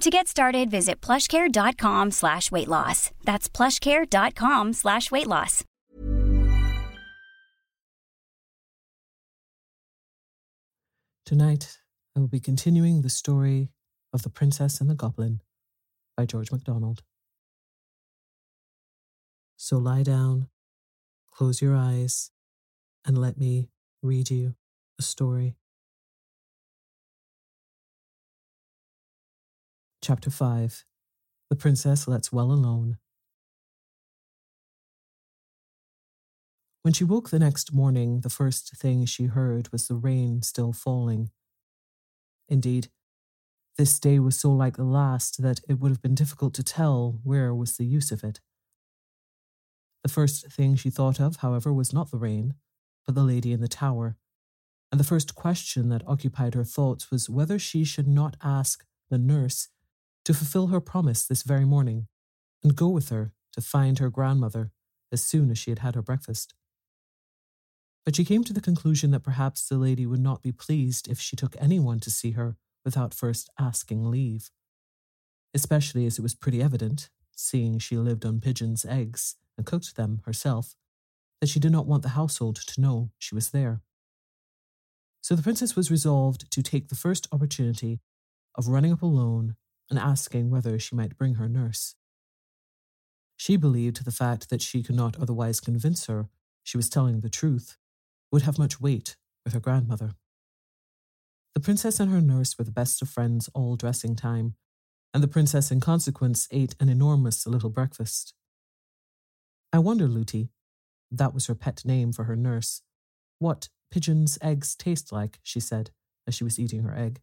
To get started, visit plushcare.com slash weight loss. That's plushcare.com slash weight loss. Tonight, I will be continuing the story of The Princess and the Goblin by George MacDonald. So lie down, close your eyes, and let me read you a story. Chapter 5 The Princess Lets Well Alone. When she woke the next morning, the first thing she heard was the rain still falling. Indeed, this day was so like the last that it would have been difficult to tell where was the use of it. The first thing she thought of, however, was not the rain, but the lady in the tower, and the first question that occupied her thoughts was whether she should not ask the nurse to fulfill her promise this very morning and go with her to find her grandmother as soon as she had had her breakfast. But she came to the conclusion that perhaps the lady would not be pleased if she took anyone to see her without first asking leave, especially as it was pretty evident, seeing she lived on pigeons' eggs and cooked them herself, that she did not want the household to know she was there. So the princess was resolved to take the first opportunity of running up alone and asking whether she might bring her nurse. She believed the fact that she could not otherwise convince her she was telling the truth, would have much weight with her grandmother. The princess and her nurse were the best of friends all dressing time, and the princess in consequence ate an enormous little breakfast. I wonder, Lootie, that was her pet name for her nurse, what pigeons' eggs taste like, she said, as she was eating her egg.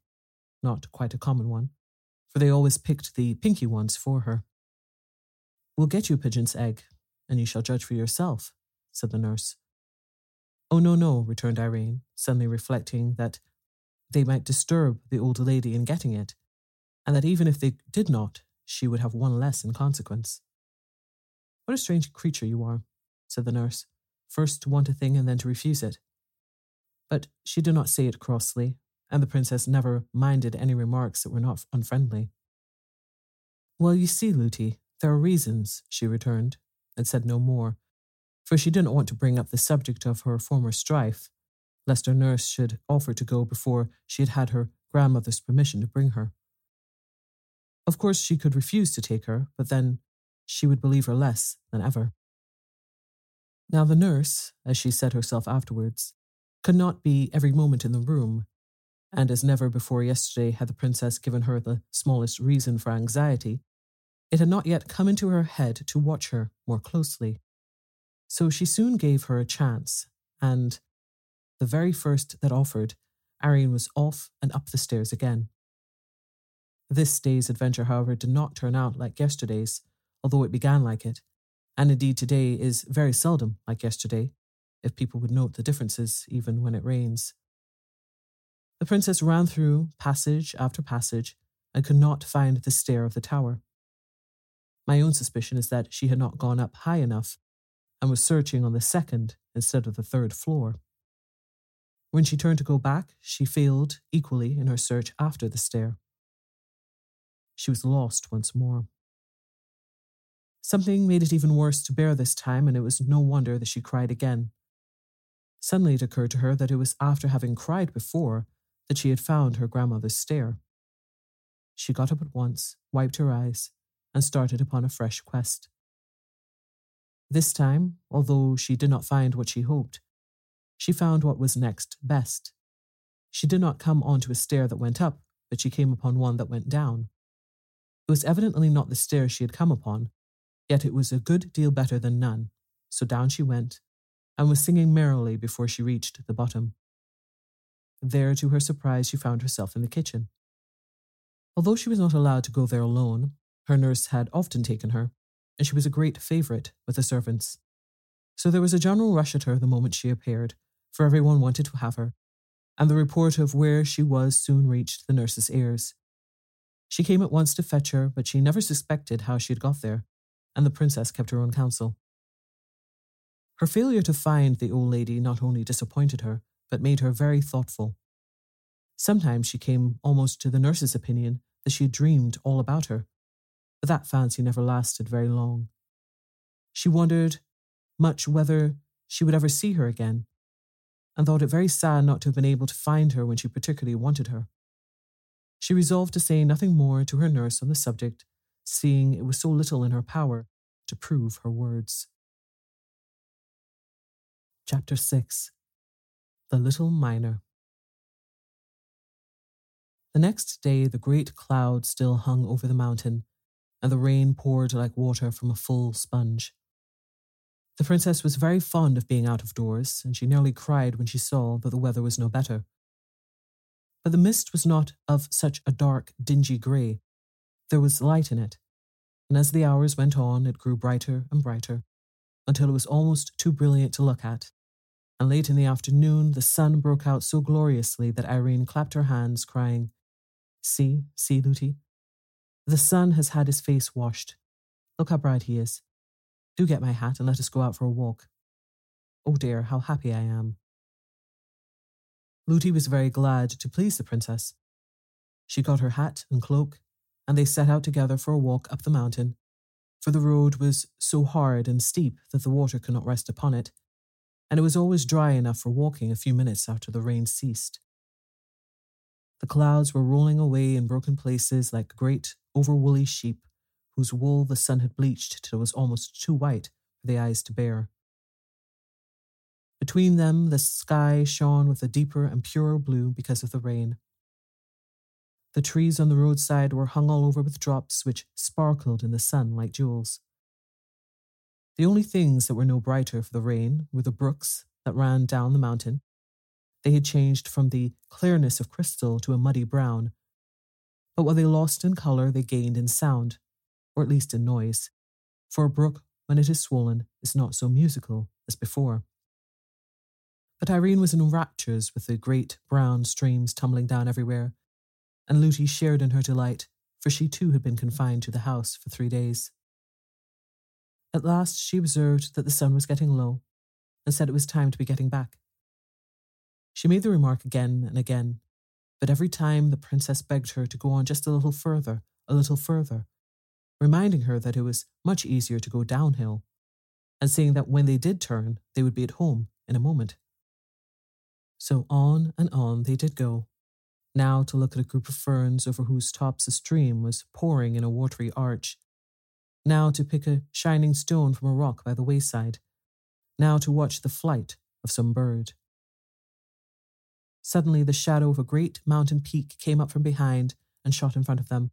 Not quite a common one, for they always picked the pinky ones for her. We'll get you a pigeon's egg, and you shall judge for yourself, said the nurse. Oh, no, no, returned Irene, suddenly reflecting that they might disturb the old lady in getting it, and that even if they did not, she would have one less in consequence. What a strange creature you are, said the nurse, first to want a thing and then to refuse it. But she did not say it crossly, and the princess never minded any remarks that were not unfriendly. Well, you see, Lootie, there are reasons, she returned, and said no more, for she didn't want to bring up the subject of her former strife, lest her nurse should offer to go before she had had her grandmother's permission to bring her. Of course, she could refuse to take her, but then she would believe her less than ever. Now, the nurse, as she said herself afterwards, could not be every moment in the room, and as never before yesterday had the princess given her the smallest reason for anxiety, it had not yet come into her head to watch her more closely. So she soon gave her a chance, and the very first that offered, Irene was off and up the stairs again. This day's adventure, however, did not turn out like yesterday's, although it began like it, and indeed today is very seldom like yesterday, if people would note the differences even when it rains. The princess ran through passage after passage and could not find the stair of the tower. My own suspicion is that she had not gone up high enough and was searching on the second instead of the third floor. When she turned to go back, she failed equally in her search after the stair. She was lost once more. Something made it even worse to bear this time, and it was no wonder that she cried again. Suddenly it occurred to her that it was after having cried before that she had found her grandmother's stair. She got up at once, wiped her eyes, and started upon a fresh quest. This time, although she did not find what she hoped, she found what was next best. She did not come onto a stair that went up, but she came upon one that went down. It was evidently not the stair she had come upon, yet it was a good deal better than none, so down she went, and was singing merrily before she reached the bottom. There, to her surprise, she found herself in the kitchen. Although she was not allowed to go there alone, her nurse had often taken her, and she was a great favourite with the servants. So there was a general rush at her the moment she appeared, for everyone wanted to have her, and the report of where she was soon reached the nurse's ears. She came at once to fetch her, but she never suspected how she had got there, and the princess kept her own counsel. Her failure to find the old lady not only disappointed her, but made her very thoughtful. Sometimes she came almost to the nurse's opinion that she had dreamed all about her, but that fancy never lasted very long. She wondered much whether she would ever see her again, and thought it very sad not to have been able to find her when she particularly wanted her. She resolved to say nothing more to her nurse on the subject, seeing it was so little in her power to prove her words. Chapter 6 The Little Miner The next day, the great cloud still hung over the mountain, and the rain poured like water from a full sponge. The princess was very fond of being out of doors, and she nearly cried when she saw that the weather was no better. But the mist was not of such a dark, dingy grey. There was light in it, and as the hours went on, it grew brighter and brighter, until it was almost too brilliant to look at. And late in the afternoon, the sun broke out so gloriously that Irene clapped her hands, crying, See, see, Lootie. The sun has had his face washed. Look how bright he is. Do get my hat and let us go out for a walk. Oh dear, how happy I am. Lootie was very glad to please the princess. She got her hat and cloak, and they set out together for a walk up the mountain, for the road was so hard and steep that the water could not rest upon it, and it was always dry enough for walking a few minutes after the rain ceased. The clouds were rolling away in broken places like great overwoolly sheep, whose wool the sun had bleached till it was almost too white for the eyes to bear. Between them, the sky shone with a deeper and purer blue because of the rain. The trees on the roadside were hung all over with drops which sparkled in the sun like jewels. The only things that were no brighter for the rain were the brooks that ran down the mountain. They had changed from the clearness of crystal to a muddy brown. But what they lost in colour, they gained in sound, or at least in noise. For a brook, when it is swollen, is not so musical as before. But Irene was in raptures with the great brown streams tumbling down everywhere, and Lootie shared in her delight, for she too had been confined to the house for three days. At last she observed that the sun was getting low and said it was time to be getting back. She made the remark again and again, but every time the princess begged her to go on just a little further, a little further, reminding her that it was much easier to go downhill, and saying that when they did turn, they would be at home in a moment. So on and on they did go, now to look at a group of ferns over whose tops a stream was pouring in a watery arch, now to pick a shining stone from a rock by the wayside, now to watch the flight of some bird. Suddenly, the shadow of a great mountain peak came up from behind and shot in front of them.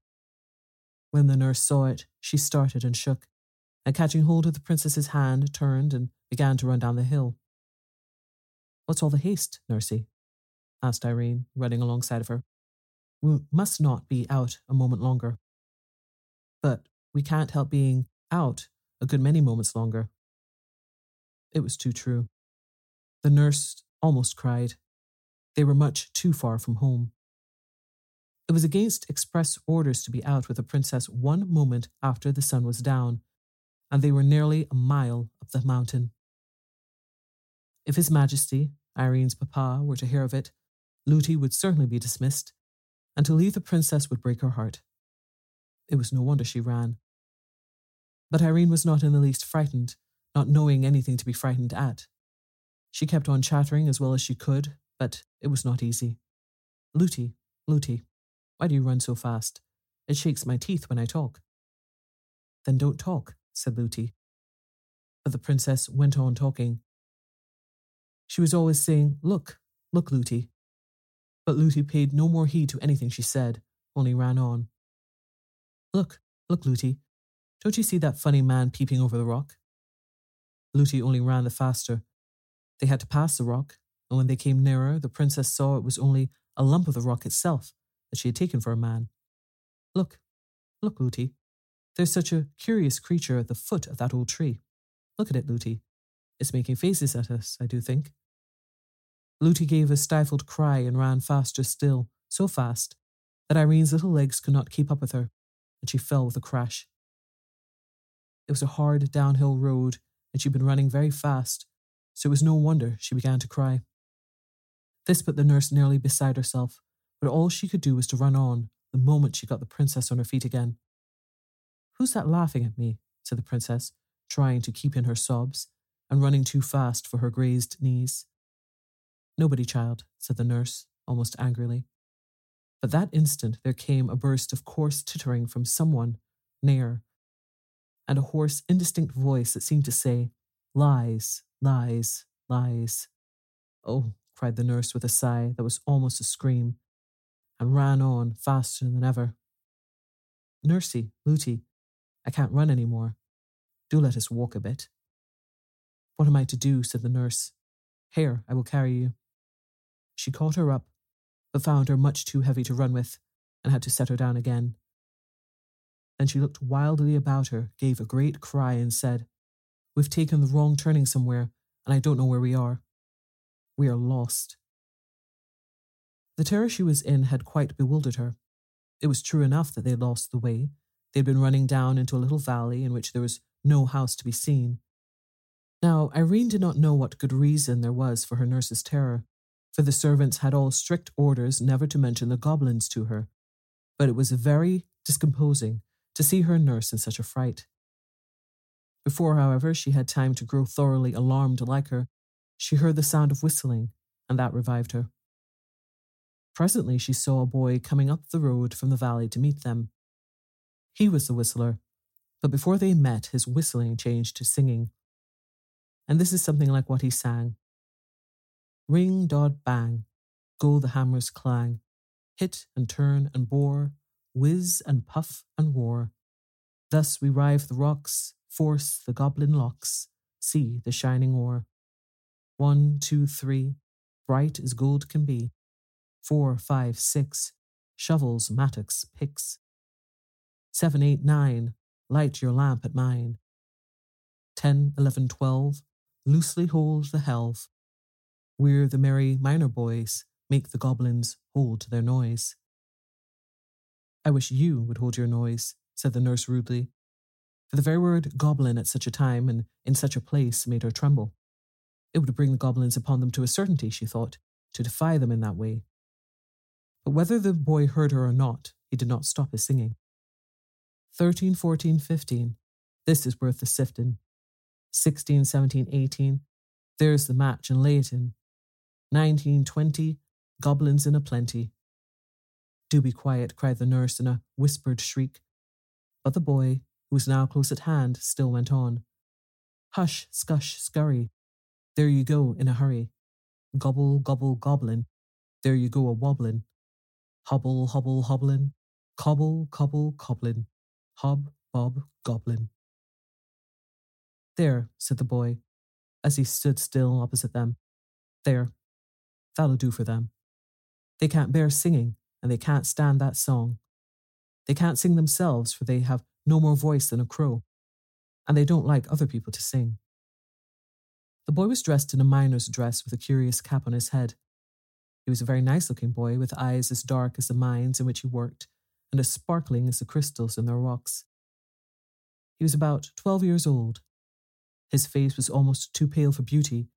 When the nurse saw it, she started and shook, and catching hold of the princess's hand, turned and began to run down the hill. What's all the haste, Nursey? asked Irene, running alongside of her. We must not be out a moment longer. But we can't help being out a good many moments longer. It was too true. The nurse almost cried. They were much too far from home. It was against express orders to be out with the princess one moment after the sun was down, and they were nearly a mile up the mountain. If His Majesty, Irene's papa, were to hear of it, Lootie would certainly be dismissed, and to leave the princess would break her heart. It was no wonder she ran. But Irene was not in the least frightened, not knowing anything to be frightened at. She kept on chattering as well as she could, but it was not easy. Lootie, Lootie, why do you run so fast? It shakes my teeth when I talk. Then don't talk, said Lootie. But the princess went on talking. She was always saying, Look, look, Lootie. But Lootie paid no more heed to anything she said, only ran on. Look, look, Lootie, don't you see that funny man peeping over the rock? Lootie only ran the faster. They had to pass the rock, and when they came nearer, the princess saw it was only a lump of the rock itself that she had taken for a man. Look, look, Lootie. There's such a curious creature at the foot of that old tree. Look at it, Lootie. It's making faces at us, I do think. Lootie gave a stifled cry and ran faster still, so fast that Irene's little legs could not keep up with her, and she fell with a crash. It was a hard downhill road, and she'd been running very fast, so it was no wonder she began to cry. This put the nurse nearly beside herself, but all she could do was to run on the moment she got the princess on her feet again. Who's that laughing at me? said the princess, trying to keep in her sobs and running too fast for her grazed knees. Nobody, child, said the nurse, almost angrily. But that instant there came a burst of coarse tittering from someone near, and a hoarse, indistinct voice that seemed to say, Lies, lies, lies. Oh, cried the nurse with a sigh that was almost a scream, and ran on faster than ever. Nursey, Lootie, I can't run any more. Do let us walk a bit. What am I to do? said the nurse. Here, I will carry you. She caught her up, but found her much too heavy to run with, and had to set her down again. Then she looked wildly about her, gave a great cry, and said, We've taken the wrong turning somewhere, and I don't know where we are. We are lost. The terror she was in had quite bewildered her. It was true enough that they lost the way. They had been running down into a little valley in which there was no house to be seen. Now, Irene did not know what good reason there was for her nurse's terror, for the servants had all strict orders never to mention the goblins to her, but it was very discomposing to see her nurse in such a fright. Before, however, she had time to grow thoroughly alarmed like her, she heard the sound of whistling, and that revived her. Presently, she saw a boy coming up the road from the valley to meet them. He was the whistler, but before they met, his whistling changed to singing. And this is something like what he sang Ring, dod, bang, go the hammer's clang, hit and turn and bore, whiz and puff and roar. Thus we rive the rocks, force the goblin locks, see the shining ore. One, two, three, bright as gold can be. Four, five, six, shovels, mattocks, picks. Seven, eight, nine, light your lamp at mine. Ten, eleven, twelve, loosely hold the helve. We're the merry miner boys, make the goblins hold their noise. I wish you would hold your noise, said the nurse rudely. For the very word goblin at such a time and in such a place made her tremble. It would bring the goblins upon them to a certainty, she thought, to defy them in that way. But whether the boy heard her or not, he did not stop his singing. Thirteen, fourteen, fifteen, this is worth the sifting. Sixteen, seventeen, eighteen, there's the match and lay it in. Nineteen, twenty, goblins in a plenty. Do be quiet, cried the nurse in a whispered shriek. But the boy, who was now close at hand, still went on. Hush, scush, scurry. There you go in a hurry. Gobble, gobble, goblin. There you go a wobblin. Hobble, hobble, hobblin. Cobble, cobble, cobblin. Hob, bob, goblin. There, said the boy, as he stood still opposite them. There. That'll do for them. They can't bear singing, and they can't stand that song. They can't sing themselves, for they have no more voice than a crow, and they don't like other people to sing. The boy was dressed in a miner's dress with a curious cap on his head. He was a very nice looking boy with eyes as dark as the mines in which he worked and as sparkling as the crystals in their rocks. He was about twelve years old. His face was almost too pale for beauty,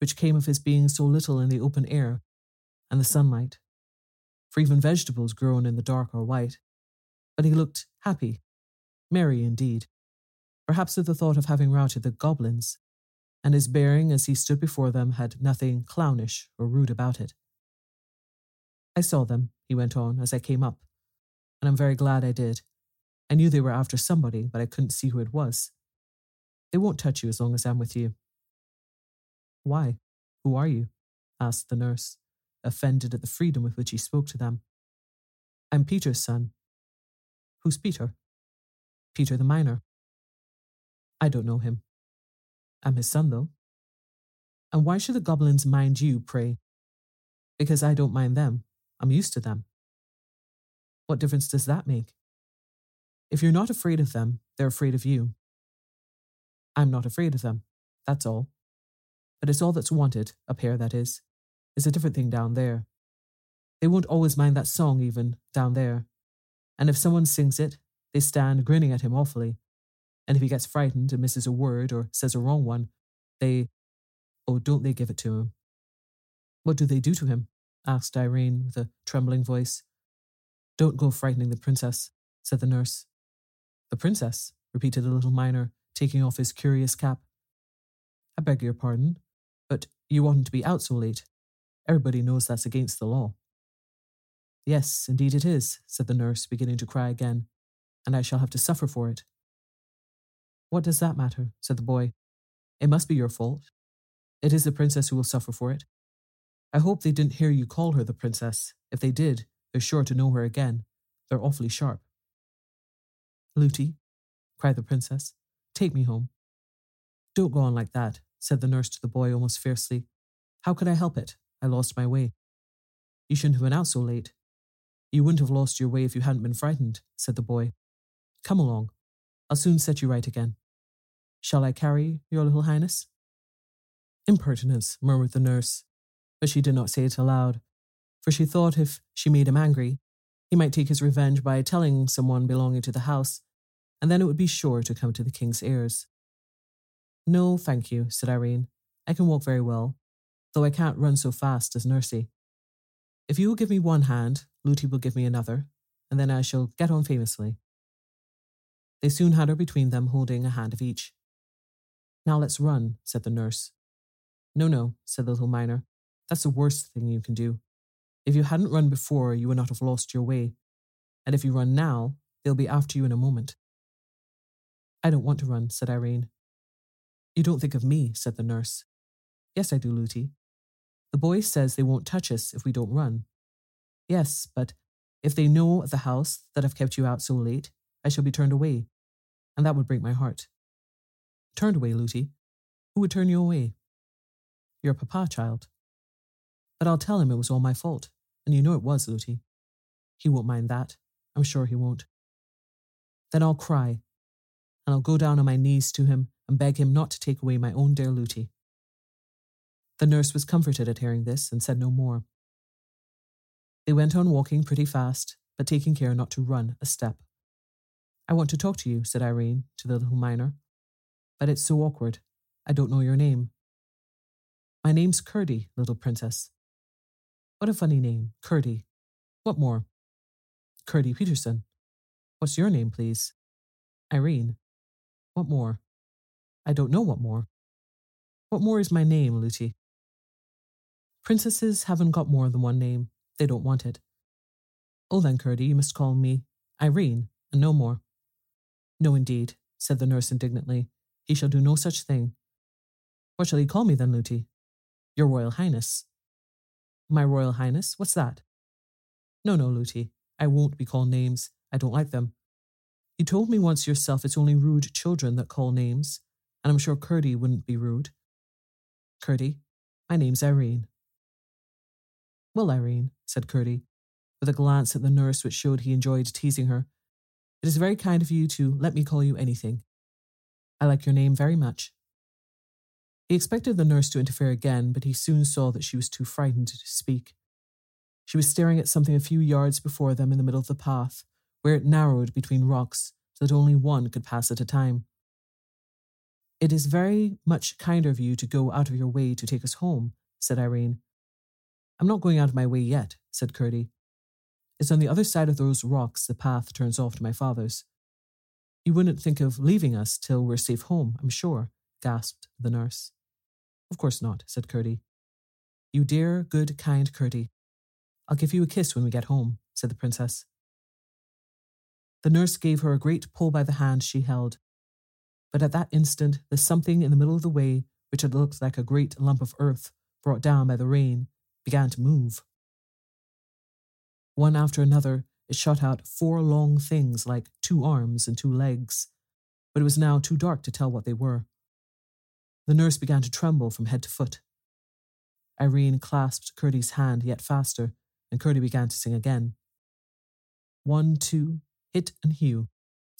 which came of his being so little in the open air and the sunlight. For even vegetables grown in the dark are white. But he looked happy, merry indeed, perhaps at the thought of having routed the goblins and his bearing as he stood before them had nothing clownish or rude about it. I saw them, he went on, as I came up, and I'm very glad I did. I knew they were after somebody, but I couldn't see who it was. They won't touch you as long as I'm with you. Why? Who are you? asked the nurse, offended at the freedom with which he spoke to them. I'm Peter's son. Who's Peter? Peter the miner. I don't know him. I'm his son, though. And why should the goblins mind you, pray? Because I don't mind them. I'm used to them. What difference does that make? If you're not afraid of them, they're afraid of you. I'm not afraid of them. That's all. But it's all that's wanted, up here, that is. It's a different thing down there. They won't always mind that song, even, down there. And if someone sings it, they stand grinning at him awfully, and if he gets frightened and misses a word or says a wrong one, they, oh, don't they give it to him? What do they do to him? asked Irene with a trembling voice. Don't go frightening the princess, said the nurse. The princess, repeated the little miner, taking off his curious cap. I beg your pardon, you oughtn't to be out so late. Everybody knows that's against the law. Yes, indeed it is, said the nurse, beginning to cry again, and I shall have to suffer for it. What does that matter? said the boy. It must be your fault. It is the princess who will suffer for it. I hope they didn't hear you call her the princess. If they did, they're sure to know her again. They're awfully sharp. Lootie, cried the princess, take me home. Don't go on like that, said the nurse to the boy almost fiercely. How could I help it? I lost my way. You shouldn't have been out so late. You wouldn't have lost your way if you hadn't been frightened, said the boy. Come along. I'll soon set you right again. Shall I carry, your little highness? Impertinence, murmured the nurse, but she did not say it aloud, for she thought if she made him angry, he might take his revenge by telling someone belonging to the house, and then it would be sure to come to the king's ears. No, thank you, said Irene. I can walk very well, though I can't run so fast as Nursey. If you will give me one hand, Lootie will give me another, and then I shall get on famously. They soon had her between them, holding a hand of each. Now let's run, said the nurse. No, no, said the little miner. That's the worst thing you can do. If you hadn't run before, you would not have lost your way. And if you run now, they'll be after you in a moment. I don't want to run, said Irene. You don't think of me, said the nurse. Yes, I do, Lootie. The boy says they won't touch us if we don't run. Yes, but if they know at the house that I've kept you out so late, I shall be turned away, and that would break my heart. Turned away, Lootie? Who would turn you away? Your papa, child. But I'll tell him it was all my fault, and you know it was, Lootie. He won't mind that. I'm sure he won't. Then I'll cry, and I'll go down on my knees to him and beg him not to take away my own dear Lootie. The nurse was comforted at hearing this and said no more. They went on walking pretty fast, but taking care not to run a step. I want to talk to you, said Irene to the little miner. But it's so awkward. I don't know your name. My name's Curdie, little princess. What a funny name, Curdie. What more? Curdie Peterson. What's your name, please? Irene. What more? I don't know what more. What more is my name, Lootie? Princesses haven't got more than one name. They don't want it. Oh, then, Curdie, you must call me Irene, and no more. No, indeed, said the nurse indignantly. He shall do no such thing. What shall he call me then, Lootie? Your Royal Highness. My Royal Highness? What's that? No, no, Lootie. I won't be called names. I don't like them. You told me once yourself it's only rude children that call names, and I'm sure Curdie wouldn't be rude. Curdie, my name's Irene. Well, Irene, said Curdie, with a glance at the nurse which showed he enjoyed teasing her, it is very kind of you to let me call you anything. I like your name very much. He expected the nurse to interfere again, but he soon saw that she was too frightened to speak. She was staring at something a few yards before them in the middle of the path, where it narrowed between rocks so that only one could pass at a time. It is very much kinder of you to go out of your way to take us home, said Irene. I'm not going out of my way yet, said Curdie. It's on the other side of those rocks the path turns off to my father's. You wouldn't think of leaving us till we're safe home, I'm sure, gasped the nurse. Of course not, said Curdie. You dear, good, kind Curdie. I'll give you a kiss when we get home, said the princess. The nurse gave her a great pull by the hand she held. But at that instant, the something in the middle of the way, which had looked like a great lump of earth brought down by the rain, began to move. One after another, it shot out four long things like two arms and two legs, but it was now too dark to tell what they were. The nurse began to tremble from head to foot. Irene clasped Curdie's hand yet faster, and Curdie began to sing again. One, two, hit and hew.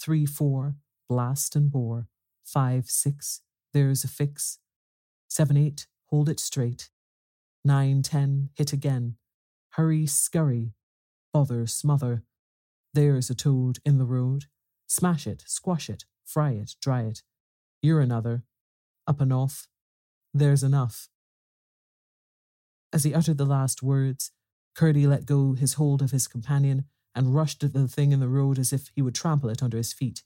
Three, four, blast and bore. Five, six, there's a fix. Seven, eight, hold it straight. Nine, ten, hit again. Hurry, scurry. Bother, smother. There's a toad in the road. Smash it, squash it, fry it, dry it. You're another. Up and off. There's enough. As he uttered the last words, Curdie let go his hold of his companion and rushed at the thing in the road as if he would trample it under his feet.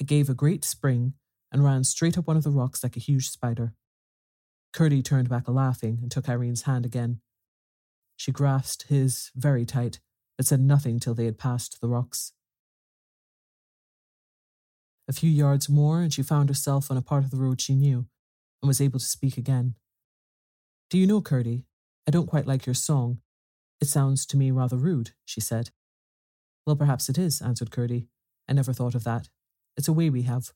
It gave a great spring and ran straight up one of the rocks like a huge spider. Curdie turned back laughing and took Irene's hand again. She grasped his very tight, but said nothing till they had passed the rocks. A few yards more, and she found herself on a part of the road she knew, and was able to speak again. Do you know, Curdie, I don't quite like your song. It sounds to me rather rude, she said. Well, perhaps it is, answered Curdie. I never thought of that. It's a way we have.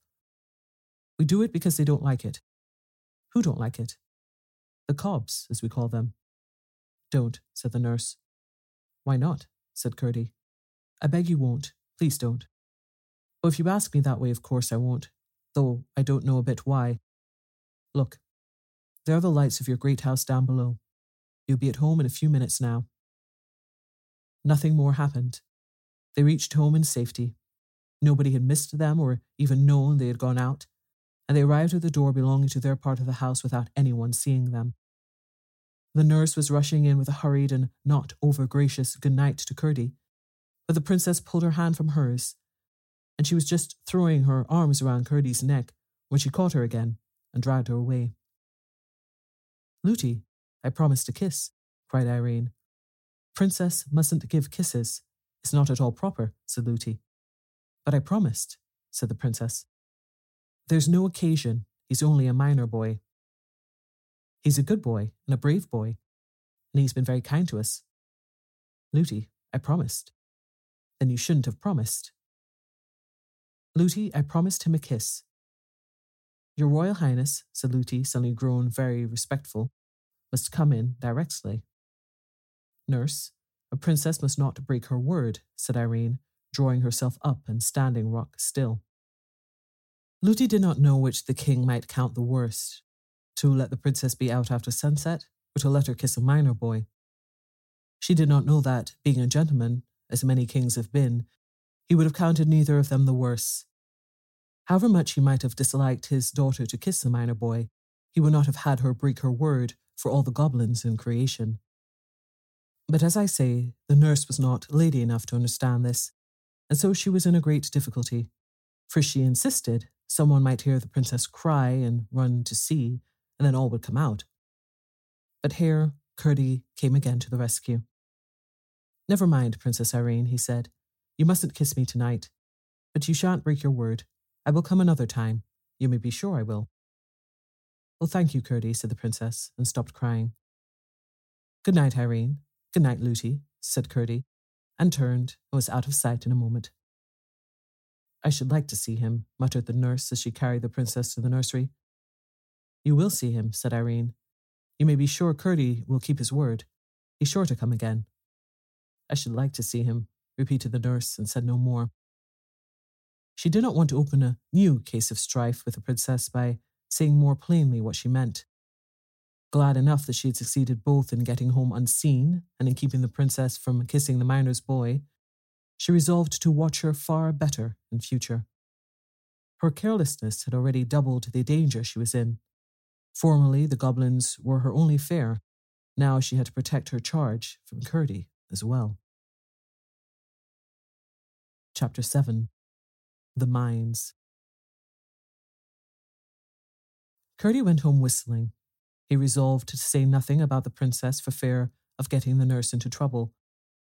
We do it because they don't like it. Who don't like it? The cobs, as we call them. Don't, said the nurse. Why not? said Curdie. I beg you won't. Please don't. Oh, if you ask me that way, of course I won't, though I don't know a bit why. Look, there are the lights of your great house down below. You'll be at home in a few minutes now. Nothing more happened. They reached home in safety. Nobody had missed them or even known they had gone out, and they arrived at the door belonging to their part of the house without anyone seeing them. The nurse was rushing in with a hurried and not over gracious good night to Curdie, but the princess pulled her hand from hers, and she was just throwing her arms around Curdie's neck when she caught her again and dragged her away. Lootie, I promised a kiss, cried Irene. Princess mustn't give kisses. It's not at all proper, said Lootie. But I promised, said the princess. There's no occasion. He's only a miner boy. He's a good boy and a brave boy, and he's been very kind to us. Lootie, I promised. Then you shouldn't have promised. Lootie, I promised him a kiss. Your Royal Highness, said Lootie, suddenly grown very respectful, must come in directly. Nurse, a princess must not break her word, said Irene, drawing herself up and standing rock still. Lootie did not know which the king might count the worst to let the princess be out after sunset, or to let her kiss a miner boy. She did not know that, being a gentleman, as many kings have been, he would have counted neither of them the worse. However much he might have disliked his daughter to kiss the miner boy, he would not have had her break her word for all the goblins in creation. But as I say, the nurse was not lady enough to understand this, and so she was in a great difficulty, for she insisted someone might hear the princess cry and run to see, and then all would come out. But here Curdie came again to the rescue. Never mind, Princess Irene, he said. You mustn't kiss me tonight. But you shan't break your word. I will come another time. You may be sure I will. Oh, thank you, Curdie, said the princess, and stopped crying. Good night, Irene. Good night, Lootie, said Curdie, and turned and was out of sight in a moment. I should like to see him, muttered the nurse as she carried the princess to the nursery. You will see him, said Irene. You may be sure Curdie will keep his word. He's sure to come again. I should like to see him, repeated the nurse, and said no more. She did not want to open a new case of strife with the princess by saying more plainly what she meant. Glad enough that she had succeeded both in getting home unseen and in keeping the princess from kissing the miner's boy, she resolved to watch her far better in future. Her carelessness had already doubled the danger she was in. Formerly, the goblins were her only fear. Now she had to protect her charge from Curdie as well. Chapter 7 The Mines Curdie went home whistling. He resolved to say nothing about the princess for fear of getting the nurse into trouble,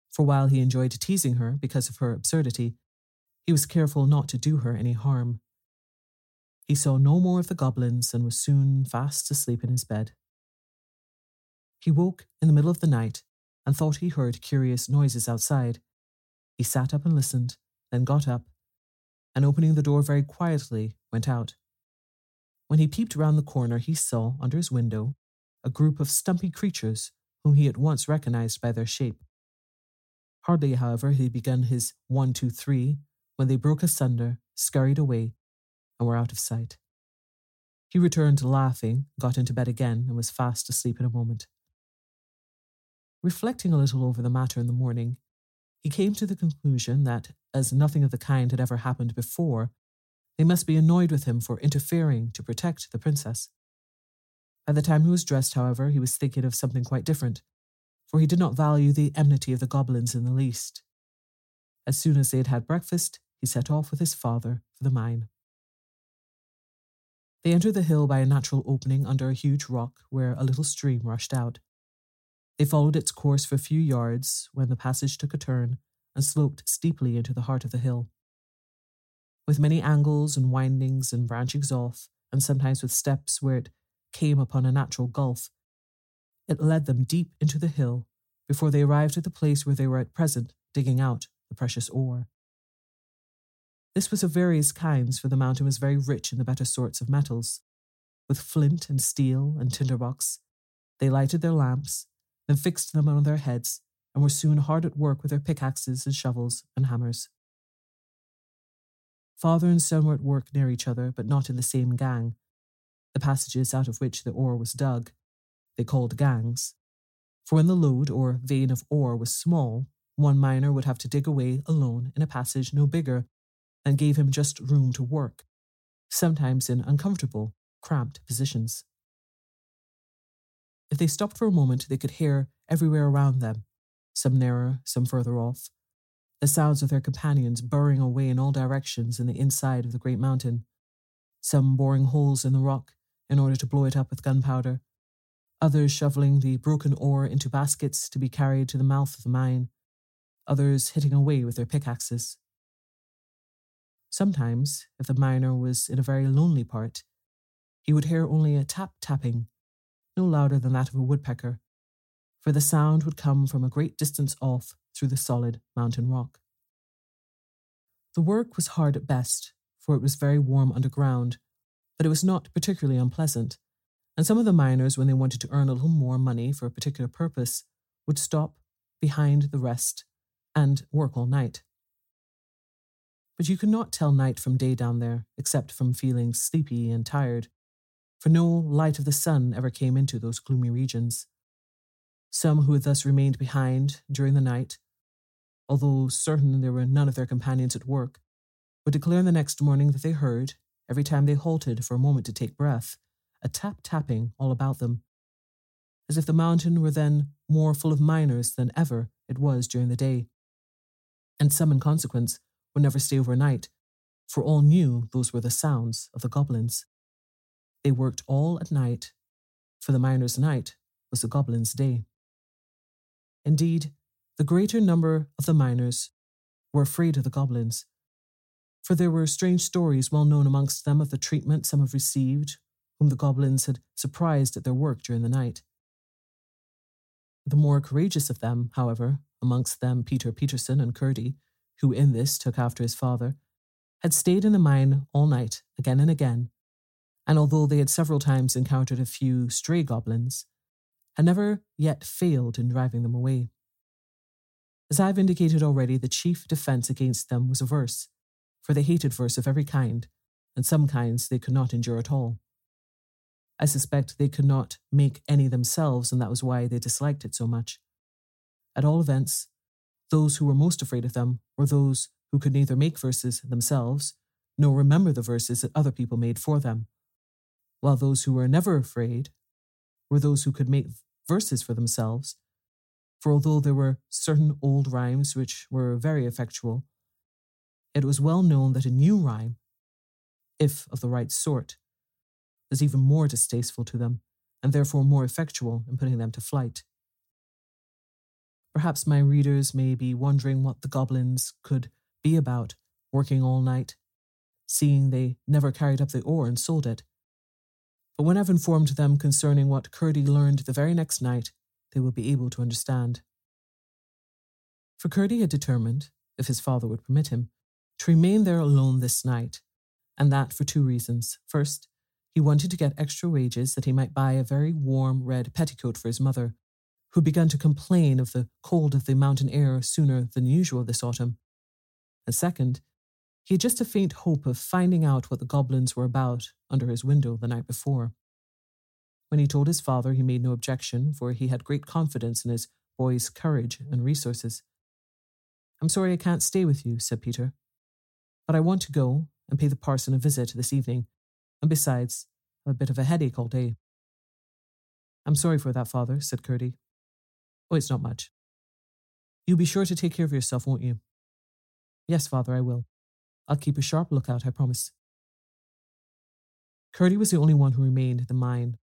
for while he enjoyed teasing her because of her absurdity, he was careful not to do her any harm. He saw no more of the goblins and was soon fast asleep in his bed. He woke in the middle of the night and thought he heard curious noises outside. He sat up and listened, then got up, and opening the door very quietly, went out. When he peeped round the corner, he saw, under his window, a group of stumpy creatures whom he at once recognized by their shape. Hardly, however, had he begun his one, two, three, when they broke asunder, scurried away, and were out of sight. He returned laughing, got into bed again, and was fast asleep in a moment. Reflecting a little over the matter in the morning, he came to the conclusion that, as nothing of the kind had ever happened before, they must be annoyed with him for interfering to protect the princess. By the time he was dressed, however, he was thinking of something quite different, for he did not value the enmity of the goblins in the least. As soon as they had had breakfast, he set off with his father for the mine. They entered the hill by a natural opening under a huge rock where a little stream rushed out. They followed its course for a few yards when the passage took a turn and sloped steeply into the heart of the hill. With many angles and windings and branchings off, and sometimes with steps where it came upon a natural gulf, it led them deep into the hill before they arrived at the place where they were at present digging out the precious ore. This was of various kinds, for the mountain was very rich in the better sorts of metals. With flint and steel and tinderbox, they lighted their lamps, then fixed them on their heads, and were soon hard at work with their pickaxes and shovels and hammers. Father and son were at work near each other, but not in the same gang. The passages out of which the ore was dug, they called gangs. For when the lode or vein of ore was small, one miner would have to dig away alone in a passage no bigger and gave him just room to work, sometimes in uncomfortable, cramped positions. If they stopped for a moment, they could hear everywhere around them, some nearer, some further off, the sounds of their companions burrowing away in all directions in the inside of the great mountain, some boring holes in the rock in order to blow it up with gunpowder, others shoveling the broken ore into baskets to be carried to the mouth of the mine, others hitting away with their pickaxes. Sometimes, if the miner was in a very lonely part, he would hear only a tap tapping, no louder than that of a woodpecker, for the sound would come from a great distance off through the solid mountain rock. The work was hard at best, for it was very warm underground, but it was not particularly unpleasant, and some of the miners, when they wanted to earn a little more money for a particular purpose, would stop behind the rest and work all night. But you could not tell night from day down there, except from feeling sleepy and tired, for no light of the sun ever came into those gloomy regions. Some who had thus remained behind during the night, although certain there were none of their companions at work, would declare the next morning that they heard, every time they halted for a moment to take breath, a tap tapping all about them, as if the mountain were then more full of miners than ever it was during the day. And some, in consequence, would never stay overnight, for all knew those were the sounds of the goblins. They worked all at night, for the miners' night was the goblins' day. Indeed, the greater number of the miners were afraid of the goblins, for there were strange stories well known amongst them of the treatment some have received, whom the goblins had surprised at their work during the night. The more courageous of them, however, amongst them Peter Peterson and Curdie, who in this took after his father, had stayed in the mine all night, again and again, and although they had several times encountered a few stray goblins, had never yet failed in driving them away. As I have indicated already, the chief defence against them was verse, for they hated verse of every kind, and some kinds they could not endure at all. I suspect they could not make any themselves, and that was why they disliked it so much. At all events, those who were most afraid of them were those who could neither make verses themselves nor remember the verses that other people made for them, while those who were never afraid were those who could make verses for themselves. For although there were certain old rhymes which were very effectual, it was well known that a new rhyme, if of the right sort, was even more distasteful to them, and therefore more effectual in putting them to flight. Perhaps my readers may be wondering what the goblins could be about, working all night, seeing they never carried up the ore and sold it. But when I've informed them concerning what Curdie learned the very next night, they will be able to understand. For Curdie had determined, if his father would permit him, to remain there alone this night, and that for two reasons. First, he wanted to get extra wages that he might buy a very warm red petticoat for his mother, who began to complain of the cold of the mountain air sooner than usual this autumn. And second, he had just a faint hope of finding out what the goblins were about under his window the night before. When he told his father, he made no objection, for he had great confidence in his boy's courage and resources. I'm sorry I can't stay with you, said Peter, but I want to go and pay the parson a visit this evening, and besides, I've a bit of a headache all day. I'm sorry for that, father, said Curdie. Oh, it's not much. You'll be sure to take care of yourself, won't you? Yes, father, I will. I'll keep a sharp lookout, I promise. Curdie was the only one who remained at the mine.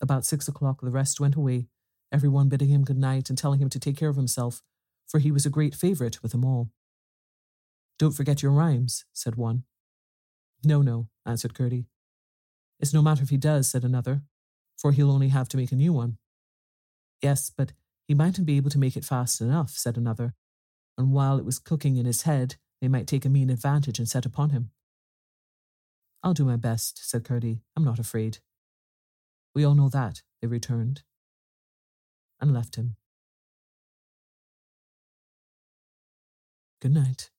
About six o'clock, the rest went away, everyone bidding him good night and telling him to take care of himself, for he was a great favourite with them all. Don't forget your rhymes, said one. No, no, answered Curdie. It's no matter if he does, said another, for he'll only have to make a new one. Yes, but he mightn't be able to make it fast enough, said another, and while it was cooking in his head, they might take a mean advantage and set upon him. I'll do my best, said Curdie. I'm not afraid. We all know that, they returned, and left him. Good night.